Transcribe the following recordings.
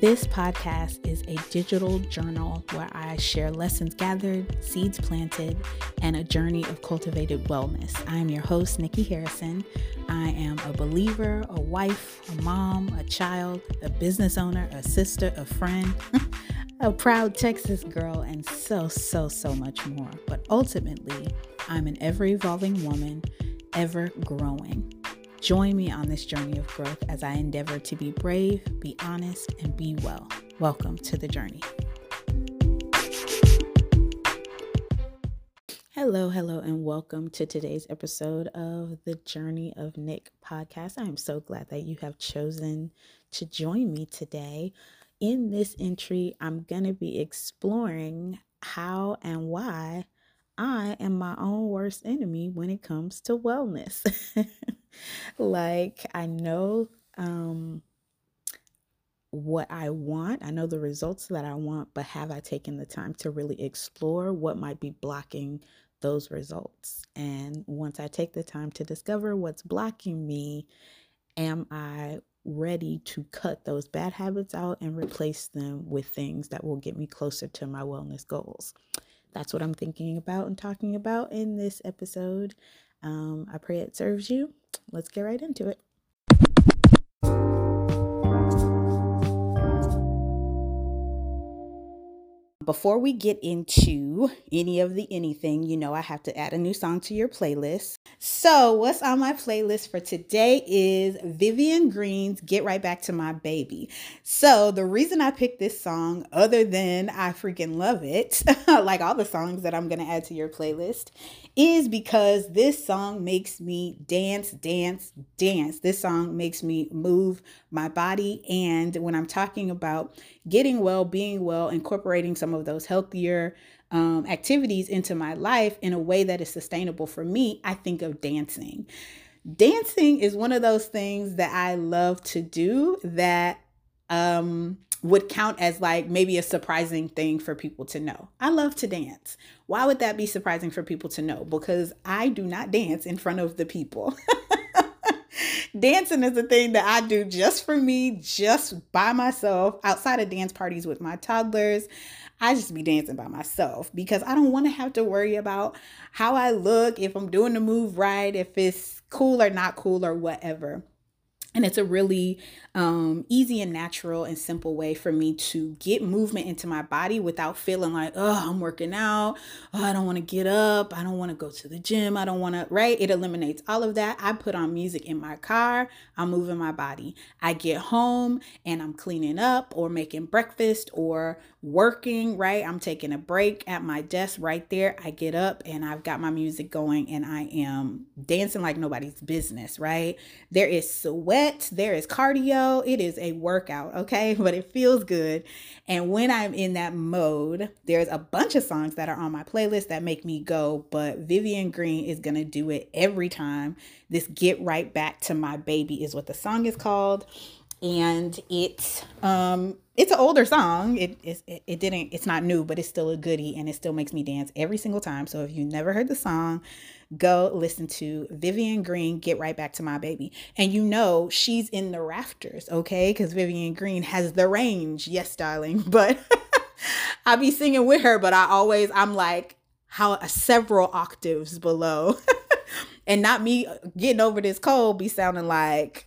This podcast is a digital journal where I share lessons gathered, seeds planted, and a journey of cultivated wellness. I am your host, Nikki Harrison. I am a believer, a wife, a mom, a child, a business owner, a sister, a friend, a proud Texas girl, and so, so, so much more. But ultimately, I'm an ever evolving woman, ever growing. Join me on this journey of growth as I endeavor to be brave, be honest, and be well. Welcome to the journey. Hello, hello, and welcome to today's episode of the Journey of Nikk podcast. I am so glad that you have chosen to join me today. In this entry, I'm going to be exploring how and why I am my own worst enemy when it comes to wellness. like I know um what I want. I know the results that I want, but have I taken the time to really explore what might be blocking those results? And once I take the time to discover what's blocking me, am I ready to cut those bad habits out and replace them with things that will get me closer to my wellness goals? That's what I'm thinking about and talking about in this episode. Um, I pray it serves you. Let's get right into it. Before we get into any of the anything, you know, I have to add a new song to your playlist. So, what's on my playlist for today is Vivian Green's Get Right Back to My Baby. So, the reason I picked this song, other than I freaking love it, like all the songs that I'm going to add to your playlist, is because this song makes me dance, dance, dance. This song makes me move my body. And when I'm talking about getting well, being well, incorporating some of those healthier um, activities into my life in a way that is sustainable for me, I think of dancing. Dancing is one of those things that I love to do that um, would count as like maybe a surprising thing for people to know. I love to dance. Why would that be surprising for people to know? Because I do not dance in front of the people. Dancing is a thing that I do just for me, just by myself, outside of dance parties with my toddlers. I just be dancing by myself because I don't want to have to worry about how I look, if I'm doing the move right, if it's cool or not cool or whatever. And it's a really um, easy and natural and simple way for me to get movement into my body without feeling like, oh, I'm working out. Oh, I don't want to get up. I don't want to go to the gym. I don't want to, right? It eliminates all of that. I put on music in my car. I'm moving my body. I get home and I'm cleaning up or making breakfast or working, right? I'm taking a break at my desk right there. I get up and I've got my music going and I am dancing like nobody's business, right? There is sweat, there is cardio it is a workout, okay? But it feels good. And when I'm in that mode, there's a bunch of songs that are on my playlist that make me go, but Vivian Green is going to do it every time. This Get Right Back to My Baby is what the song is called. And it's um it's an older song. It, it it didn't it's not new, but it's still a goodie and it still makes me dance every single time. So if you never heard the song, go listen to Vivian Green, Get Right Back to My Baby. And you know she's in the rafters, okay? Because Vivian Green has the range. Yes, darling. But I be singing with her, but I always, I'm like, how uh, several octaves below. and not me getting over this cold be sounding like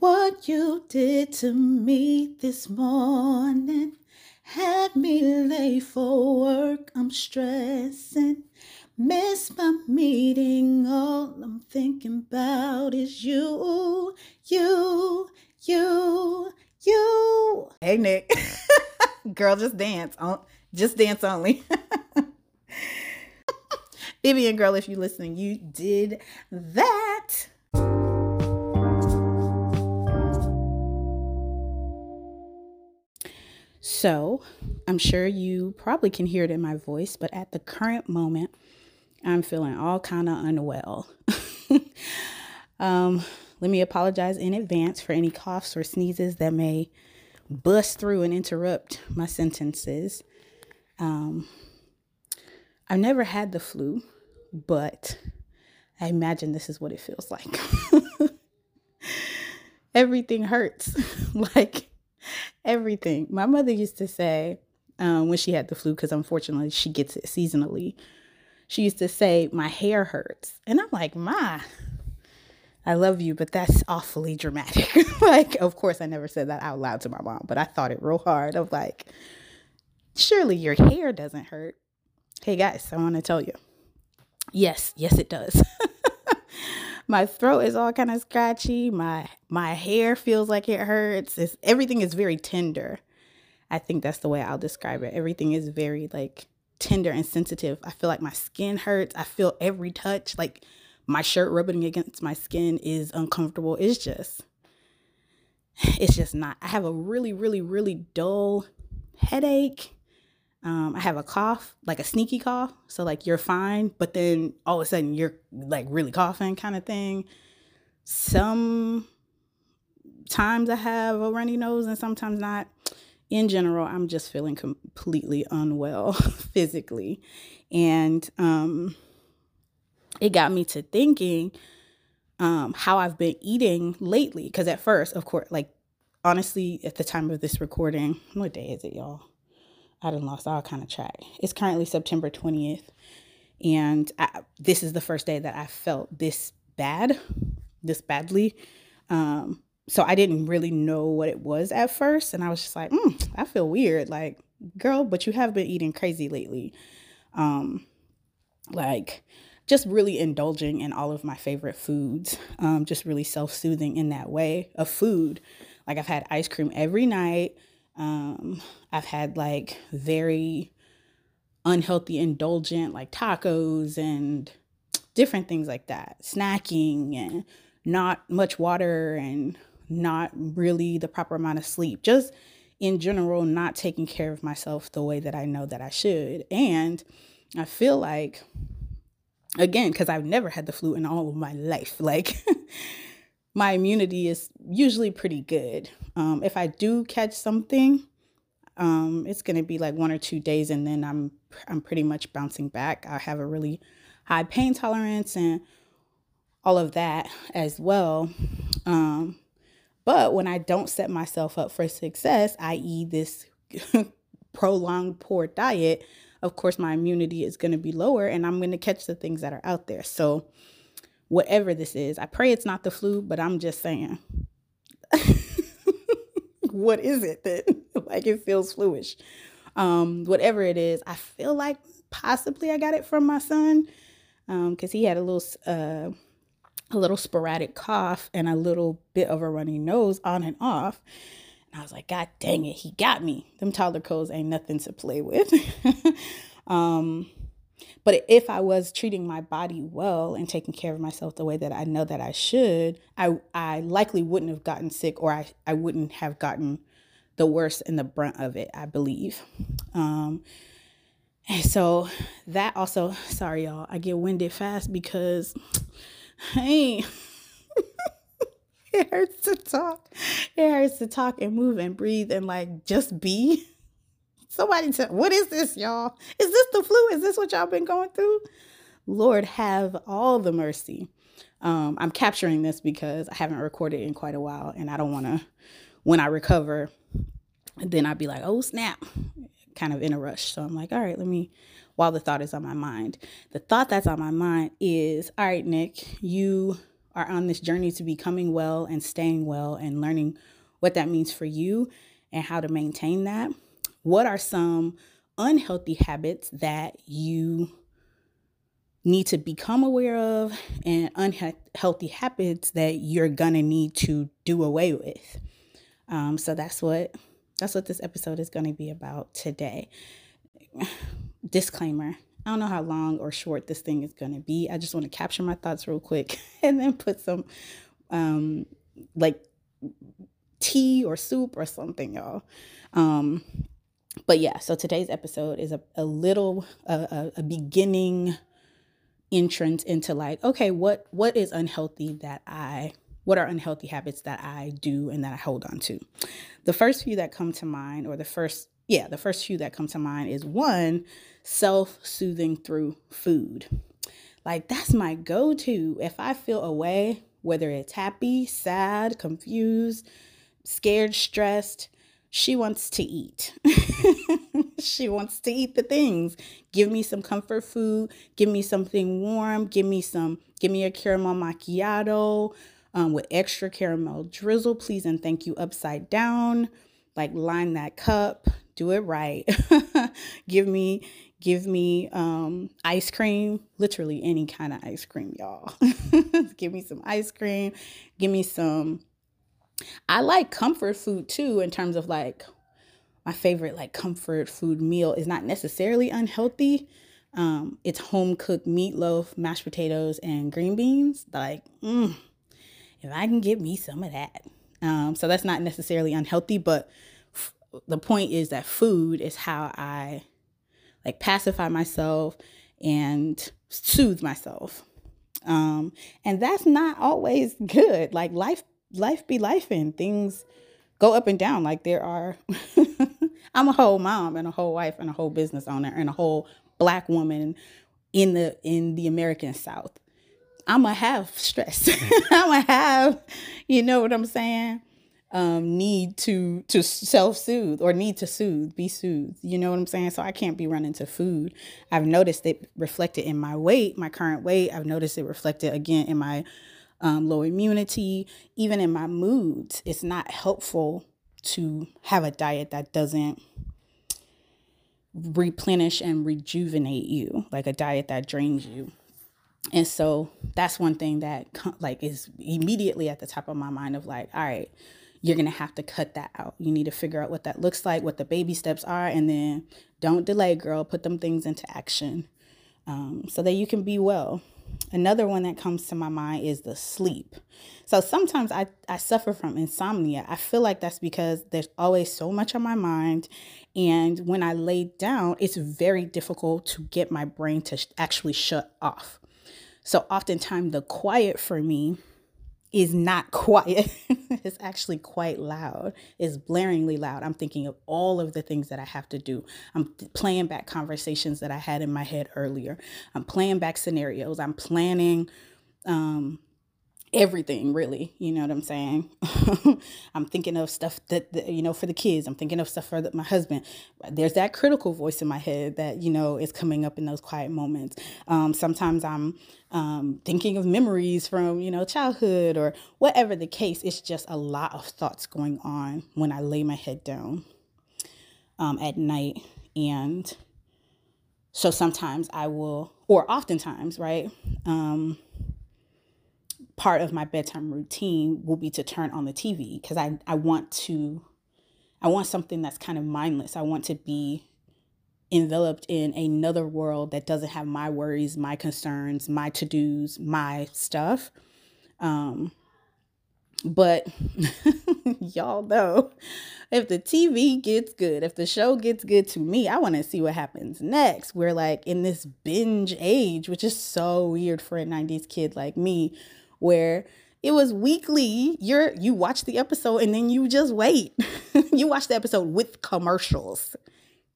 what you did to me this morning had me late for work. I'm stressing. Miss my meeting. All I'm thinking about is you, you, you, you. Hey, Nikk. Girl, just dance. On, Just dance only. Vivian, girl, if you're listening, you did that. So, I'm sure you probably can hear it in my voice, but at the current moment, I'm feeling all kind of unwell. um, let me apologize in advance for any coughs or sneezes that may bust through and interrupt my sentences. Um, I've never had the flu, but I imagine this is what it feels like. Everything hurts. like everything. My mother used to say um, when she had the flu, because unfortunately she gets it seasonally. She used to say, "My hair hurts," and I'm like, "Ma, I love you, but that's awfully dramatic." like, of course, I never said that out loud to my mom, but I thought it real hard. Of like, surely your hair doesn't hurt. Hey guys, I want to tell you. Yes, yes, it does. my throat is all kind of scratchy. My my hair feels like it hurts. It's, everything is very tender. I think that's the way I'll describe it. Everything is very like tender and sensitive. I feel like my skin hurts. I feel every touch like my shirt rubbing against my skin is uncomfortable. It's just it's just not. I have a really really really dull headache um, I have a cough, like a sneaky cough. So like you're fine, but then all of a sudden you're like really coughing kind of thing. Some times I have a runny nose and sometimes not. In general, I'm just feeling completely unwell physically. And um, it got me to thinking um, how I've been eating lately. Because at first, of course, like honestly, at the time of this recording, what day is it, y'all? I done lost all kind of track. It's currently September 20th. And I, this is the first day that I felt this bad, this badly. Um, so I didn't really know what it was at first. And I was just like, mm, I feel weird. Like, girl, but you have been eating crazy lately. Um, like, just really indulging in all of my favorite foods, um, just really self soothing in that way of food. Like, I've had ice cream every night. Um, I've had like very unhealthy, indulgent, like tacos and different things like that, snacking and not much water and not really the proper amount of sleep. Just in general, not taking care of myself the way that I know that I should. And I feel like, again, because I've never had the flu in all of my life, like my immunity is usually pretty good. Um, if I do catch something, um, it's gonna be like one or two days, and then I'm I'm pretty much bouncing back. I have a really high pain tolerance and all of that as well. Um, but when I don't set myself up for success, i.e., this prolonged poor diet, of course, my immunity is going to be lower and I'm going to catch the things that are out there. So, whatever this is, I pray it's not the flu, but I'm just saying. what is it that like it feels fluish? Um, whatever it is, I feel like possibly I got it from my son because um, he had a little uh, a little sporadic cough and a little bit of a runny nose on and off. And I was like, God dang it, he got me. Them toddler colds ain't nothing to play with. um, but if I was treating my body well and taking care of myself the way that I know that I should, I I likely wouldn't have gotten sick or I, I wouldn't have gotten the worst and the brunt of it, I believe. Um, and so that also, sorry y'all, I get winded fast because hey, it hurts to talk. It hurts to talk and move and breathe and like just be. Somebody tell what is this, y'all? Is this the flu? Is this what y'all been going through? Lord have all the mercy. Um, I'm capturing this because I haven't recorded in quite a while and I don't want to, when I recover, then I'd be like, oh snap, kind of in a rush. So I'm like, all right, let me, while the thought is on my mind, the thought that's on my mind is, all right, Nikk, you are on this journey to becoming well and staying well and learning what that means for you and how to maintain that what are some unhealthy habits that you need to become aware of and unhealthy habits that you're gonna need to do away with? Um, so that's what that's what this episode is to be about today. Disclaimer i don't know how long or short this thing is to be. I just want to capture my thoughts real quick and then put some um like tea or soup or something y'all. Um but yeah, so today's episode is a, a little a, a beginning entrance into like, okay, what what is unhealthy that I what are unhealthy habits that I do and that I hold on to? The first few that come to mind, or the first, yeah, the first few that come to mind is one, self soothing through food. Like, that's my go to. If I feel away, whether it's happy, sad, confused, scared, stressed, she wants to eat. she wants to eat the things. Give me some comfort food. Give me something warm. Give me some, give me a caramel macchiato um, with extra caramel drizzle, please and thank you, upside down. Like line that cup, do it right. give me, give me um, ice cream, literally any kind of ice cream, y'all. give me some ice cream. Give me some I like comfort food too, in terms of like my favorite like comfort food meal is not necessarily unhealthy. Um, it's home cooked meatloaf, mashed potatoes, and green beans. Like, mm, if I can get me some of that. Um, so that's not necessarily unhealthy, but f- the point is that food is how I like pacify myself and soothe myself. Um, and that's not always good. Like life life be life and things go up and down. Like there are, I'm a whole mom and a whole wife and a whole business owner and a whole black woman in the in the American South. I'ma have stress. I'ma have, you know what I'm saying? Um, need to to self soothe or need to soothe, be soothed. You know what I'm saying? So I can't be running to food. I've noticed it reflected in my weight, my current weight. I've noticed it reflected again in my um, low immunity, even in my moods. It's not helpful to have a diet that doesn't replenish and rejuvenate you, like a diet that drains you. And so that's one thing that like is immediately at the top of my mind of like, all right, you're going to have to cut that out. You need to figure out what that looks like, what the baby steps are, and then don't delay, girl. Put them things into action um, so that you can be well. Another one that comes to my mind is the sleep. So sometimes I, I suffer from insomnia. I feel like that's because there's always so much on my mind. And when I lay down, it's very difficult to get my brain to actually shut off. So oftentimes the quiet for me is not quiet. it's actually quite loud. It's blaringly loud. I'm thinking of all of the things that I have to do. I'm playing back conversations that I had in my head earlier. I'm playing back scenarios. I'm planning um, everything really you know what i'm saying? I'm thinking of stuff that, that, you know for the kids i'm thinking of stuff for the, my husband. There's that critical voice in my head that you know is coming up in those quiet moments. Um, sometimes i'm um, thinking of memories from you know childhood or whatever the case it's just a lot of thoughts going on when i lay my head down um, at night. And so sometimes i will or oftentimes right um, part of my bedtime routine will be to turn on the TV because I, I want to I want something that's kind of mindless. I want to be enveloped in another world that doesn't have my worries, my concerns, my to-dos, my stuff. Um but y'all know if the TV gets good, if the show gets good to me, I want to see what happens next. We're like in this binge age, which is so weird for a 90s kid like me where it was weekly. You're you watch the episode and then you just wait. you watch the episode with commercials.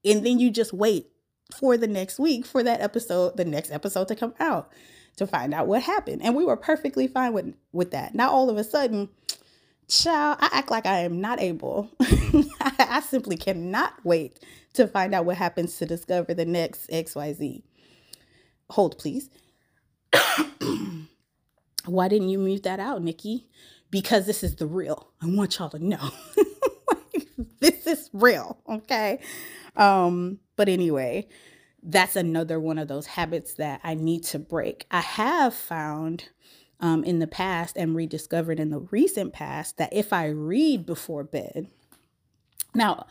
And then you just wait for the next week for that episode, the next episode to come out to find out what happened. And we were perfectly fine with with that. Now all of a sudden, child, I act like I am not able. I simply cannot wait to find out what happens to discover the next XYZ. Hold please. Why didn't you mute that out, Nikki? Because this is the real. I want y'all to know. this is real, okay? Um, but anyway, that's another one of those habits that I need to break. I have found um, in the past and rediscovered in the recent past that if I read before bed, now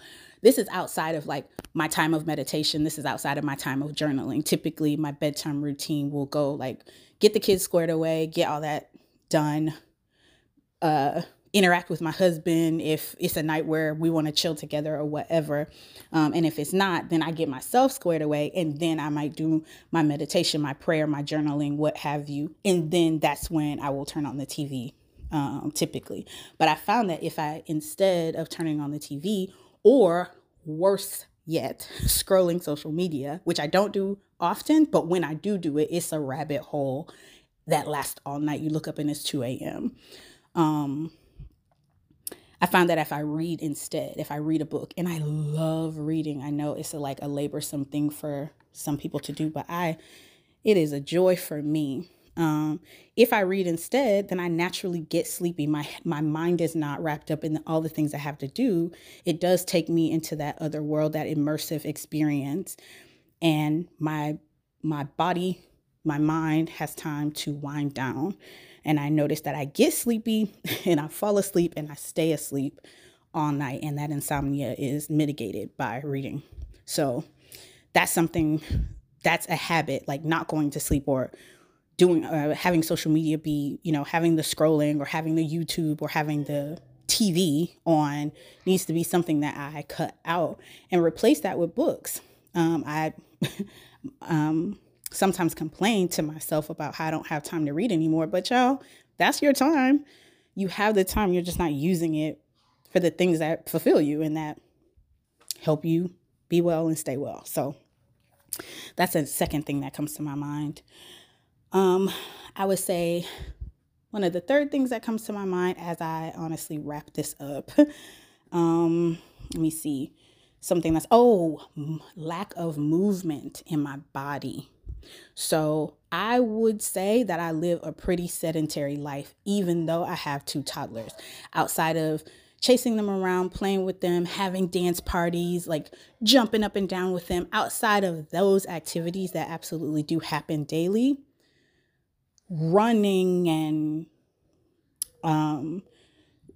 this is outside of like my time of meditation, this is outside of my time of journaling. Typically, my bedtime routine will go like get the kids squared away, get all that done, uh, interact with my husband if it's a night where we want to chill together or whatever. Um, and if it's not, then I get myself squared away and then I might do my meditation, my prayer, my journaling, what have you. And then that's when I will turn on the TV um, typically. But I found that if I, instead of turning on the TV or worse yet, scrolling social media, which I don't do often, but when I do do it, it's a rabbit hole that lasts all night. You look up and it's 2 a.m. Um, I found that if I read instead, if I read a book, and I love reading, I know it's a, like a laborsome thing for some people to do, but I, it is a joy for me. Um, if I read instead, then I naturally get sleepy. My my mind is not wrapped up in all the things I have to do. It does take me into that other world, that immersive experience, and my my body, my mind has time to wind down. And I notice that I get sleepy and I fall asleep and I stay asleep all night. And that insomnia is mitigated by reading. So that's something that's a habit, like not going to sleep or doing uh, having social media be you know having the scrolling or having the youtube or having the tv on needs to be something that i cut out and replace that with books. Um, i um, sometimes complain to myself about how i don't have time to read anymore but y'all that's your time. You have the time you're just not using it for the things that fulfill you and that help you be well and stay well. So that's a second thing that comes to my mind. Um, I would say one of the third things that comes to my mind as I honestly wrap this up. um, let me see. Something that's, oh, lack of movement in my body. So I would say that I live a pretty sedentary life, even though I have two toddlers. Outside of chasing them around, playing with them, having dance parties, like jumping up and down with them. Outside of those activities that absolutely do happen daily, running and um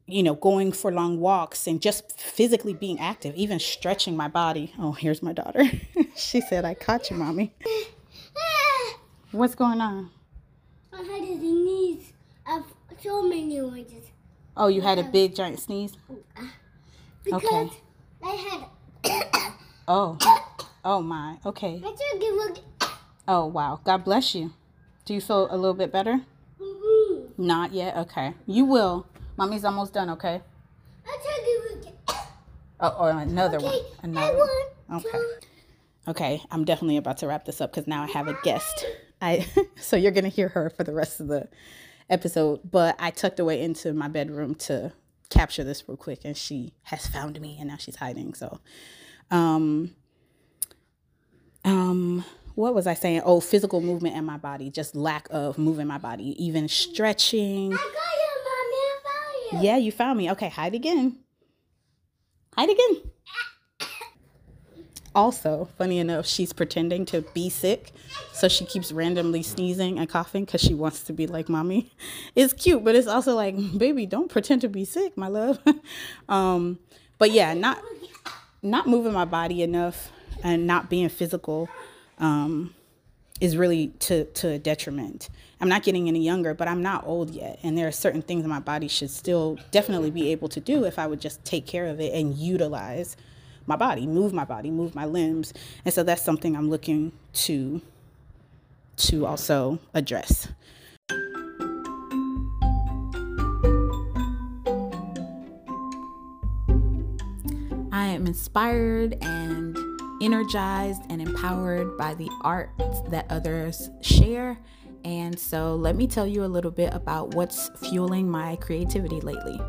you know, going for long walks and just physically being active, even stretching my body. Oh, here's my daughter. she said, I caught you, mommy. What's going on? I had a sneeze of so many noises. Oh, you had a big giant sneeze? Because okay. I had. oh. Oh, my. Okay. Oh, wow. God bless you. Do you feel a little bit better? Mm-hmm. Not yet? Okay. You will. Mommy's almost done, okay? Oh, or another okay, one. Another one. Okay. Okay, I'm definitely about to wrap this up because now I have a guest. I so you're gonna hear her for the rest of the episode, but I tucked away into my bedroom to capture this real quick and she has found me and now she's hiding. So um um what was I saying? Oh, physical movement in my body, just lack of moving my body, even stretching. I got you, mommy. I found you. Yeah, you found me. Okay, hide again. Hide again. Also, funny enough, she's pretending to be sick. So she keeps randomly sneezing and coughing because she wants to be like mommy. It's cute, but it's also like, baby, don't pretend to be sick, my love. um, but yeah, not not moving my body enough and not being physical um, is really to to a detriment. I'm not getting any younger, but I'm not old yet, and there are certain things that my body should still definitely be able to do if I would just take care of it and utilize my body, move my body, move my limbs. And so that's something I'm looking to to also address. I am inspired and energized and empowered by the art that others share. And so, let me tell you a little bit about what's fueling my creativity lately.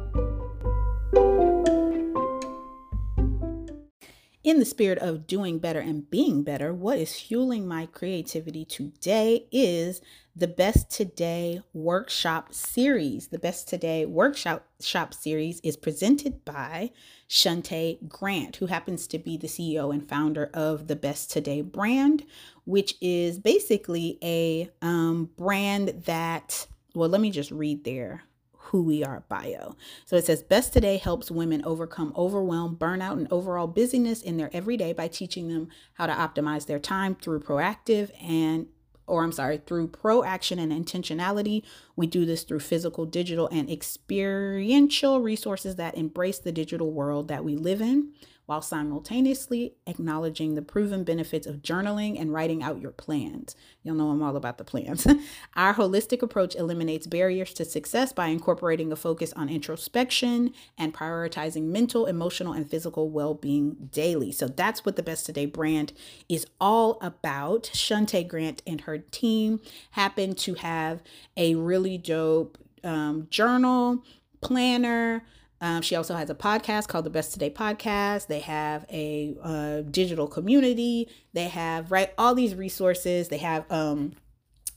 In the spirit of doing better and being better, what is fueling my creativity today is the Best Today Workshop Series. The Best Today Workshop Shop Series is presented by Shante Grant, who happens to be the CEO and founder of the Best Today brand, which is basically a um, brand that, well, let me just read there who we are bio. So it says Best Today helps women overcome overwhelm, burnout, and overall busyness in their everyday by teaching them how to optimize their time through proactive and or I'm sorry, through pro action and intentionality. We do this through physical, digital, and experiential resources that embrace the digital world that we live in while simultaneously acknowledging the proven benefits of journaling and writing out your plans. You'll know I'm all about the plans. Our holistic approach eliminates barriers to success by incorporating a focus on introspection and prioritizing mental, emotional, and physical well being daily. So that's what the Best Today brand is all about. Shante Grant and her team happen to have a really dope um, journal, planner, Um, she also has a podcast called the Best Today Podcast. They have a uh, digital community. They have right all these resources. They have um,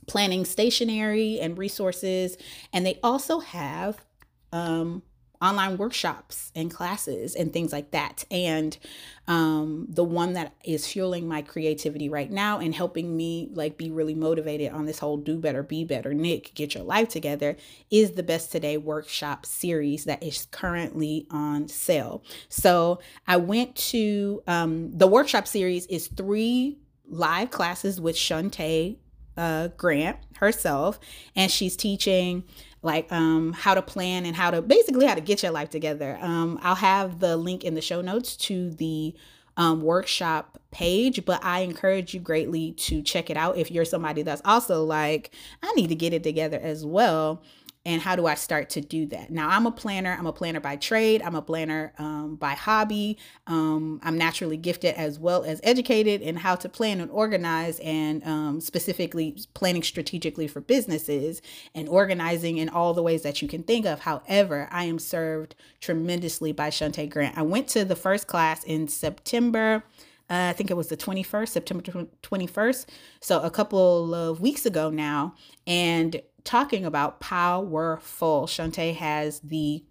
planning stationery and resources, and they also have um, online workshops and classes and things like that. And um, the one that is fueling my creativity right now and helping me like be really motivated on this whole do better, be better, Nikk, get your life together is the Best Today workshop series that is currently on sale. So I went to um, the workshop series is three live classes with Shantae uh, Grant herself, and she's teaching like um, how to plan and how to basically how to get your life together. Um, I'll have the link in the show notes to the um, workshop page, but I encourage you greatly to check it out if you're somebody that's also like, I need to get it together as well and how do I start to do that? Now, I'm a planner. I'm a planner by trade. I'm a planner um, by hobby. Um, I'm naturally gifted as well as educated in how to plan and organize, and um, specifically planning strategically for businesses and organizing in all the ways that you can think of. However, I am served tremendously by Shantae Grant. I went to the first class in September. Uh, I think it was the 21st, September 21st. So a couple of weeks ago now. And talking about powerful. Shantae has the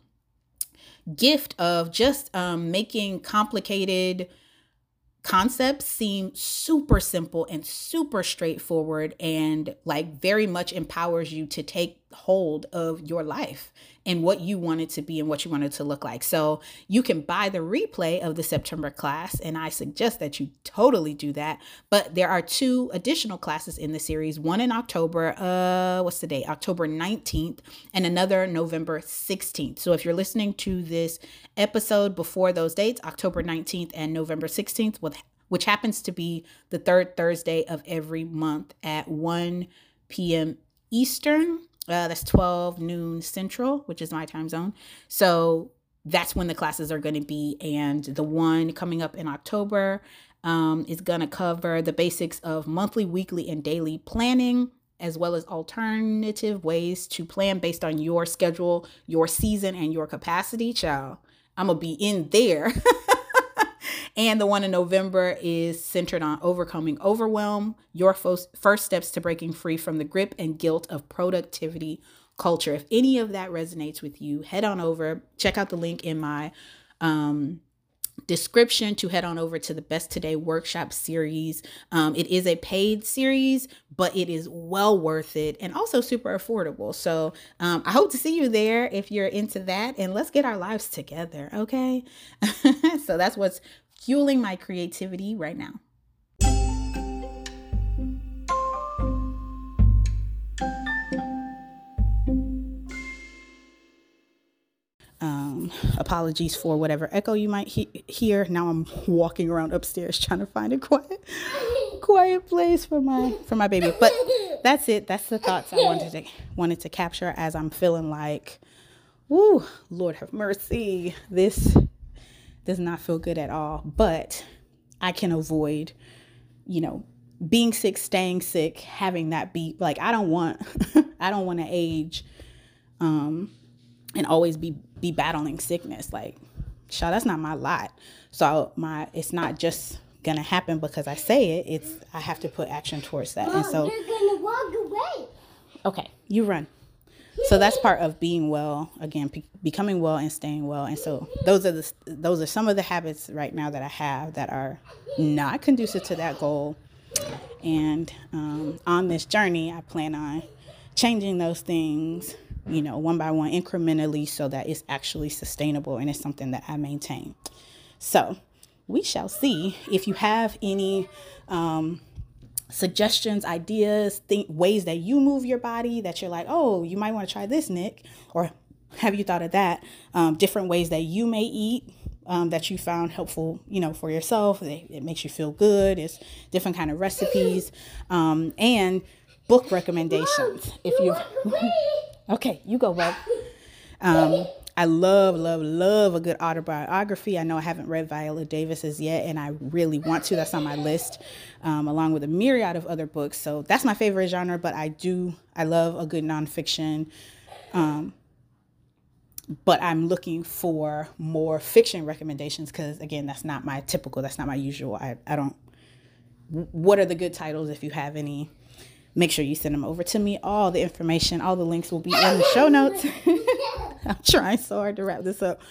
gift of just um, making complicated concepts seem super simple and super straightforward and like very much empowers you to take hold of your life and what you want it to be and what you want it to look like. So you can buy the replay of the September class, and I suggest that you totally do that. But there are two additional classes in the series one in October, uh, what's the date? October 19th, and another November 16th. So if you're listening to this episode before those dates, October 19th and November 16th, with which happens to be the third Thursday of every month at 1 p.m. Eastern. Uh, that's 12 noon Central, which is my time zone. So that's when the classes are going to be. And the one coming up in October um, is going to cover the basics of monthly, weekly, and daily planning, as well as alternative ways to plan based on your schedule, your season, and your capacity. Child, I'm going to be in there. And the one in November is centered on overcoming overwhelm, your first steps to breaking free from the grip and guilt of productivity culture. If any of that resonates with you, head on over, check out the link in my um, description to head on over to the Best Today workshop series. Um, it is a paid series, but it is well worth it and also super affordable. So um, I hope to see you there if you're into that, and let's get our lives together, okay? so that's what's fueling my creativity right now. Um, apologies for whatever echo you might he- hear. Now I'm walking around upstairs trying to find a quiet, quiet place for my for my baby. But that's it. That's the thoughts I wanted to wanted to capture as I'm feeling like, whoo, Lord have mercy. This does not feel good at all. But I can avoid, you know, being sick, staying sick, having that be like I don't want I don't want to age um and always be be battling sickness. Like, child, that's not my lot. So my it's not just gonna happen because I say it. It's I have to put action towards that. Mom, and so you're gonna walk away. Okay, you run so that's part of being well again pe- becoming well and staying well. And so those are the those are some of the habits right now that i have that are not conducive to that goal. And um, on this journey i plan on changing those things you know one by one incrementally so that it's actually sustainable and it's something that i maintain. So we shall see if you have any um, suggestions, ideas, think ways that you move your body that you're like, oh, you might want to try this, Nikk, or have you thought of that? Um, different ways that you may eat um, that you found helpful, you know, for yourself. It, it, makes you feel good. It's different kind of recipes um, and book recommendations. Mom, if you, okay, you go, Bob. I love, love, love a good autobiography. I know I haven't read Viola Davis's yet, and I really want to. That's on my list, um, along with a myriad of other books. So that's my favorite genre. But I do, I love a good nonfiction. Um, but I'm looking for more fiction recommendations because, again, that's not my typical, that's not my usual. I, I don't. What are the good titles if you have any? Make sure you send them over to me. All the information, all the links will be in the show notes. I'm trying so hard to wrap this up.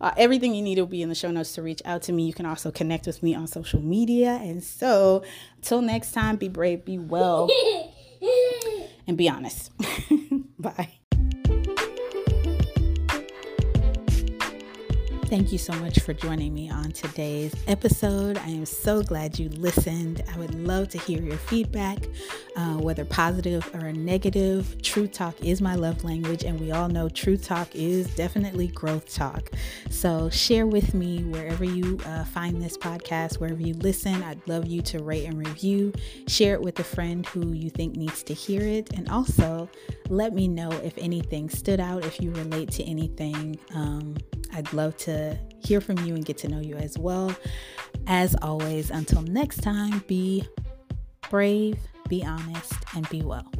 Uh, everything you need will be in the show notes to reach out to me. You can also connect with me on social media. And so, until next time, be brave, be well, and be honest. Bye. Thank you so much for joining me on today's episode. I am so glad you listened. I would love to hear your feedback, uh, whether positive or negative. True talk is my love language, and we all know true talk is definitely growth talk. So share with me wherever you uh, find this podcast, wherever you listen. I'd love you to rate and review. Share it with a friend who you think needs to hear it, and also let me know if anything stood out, if you relate to anything. Um, I'd love to hear from you and get to know you as well. As always, until next time, be brave, be honest, and be well.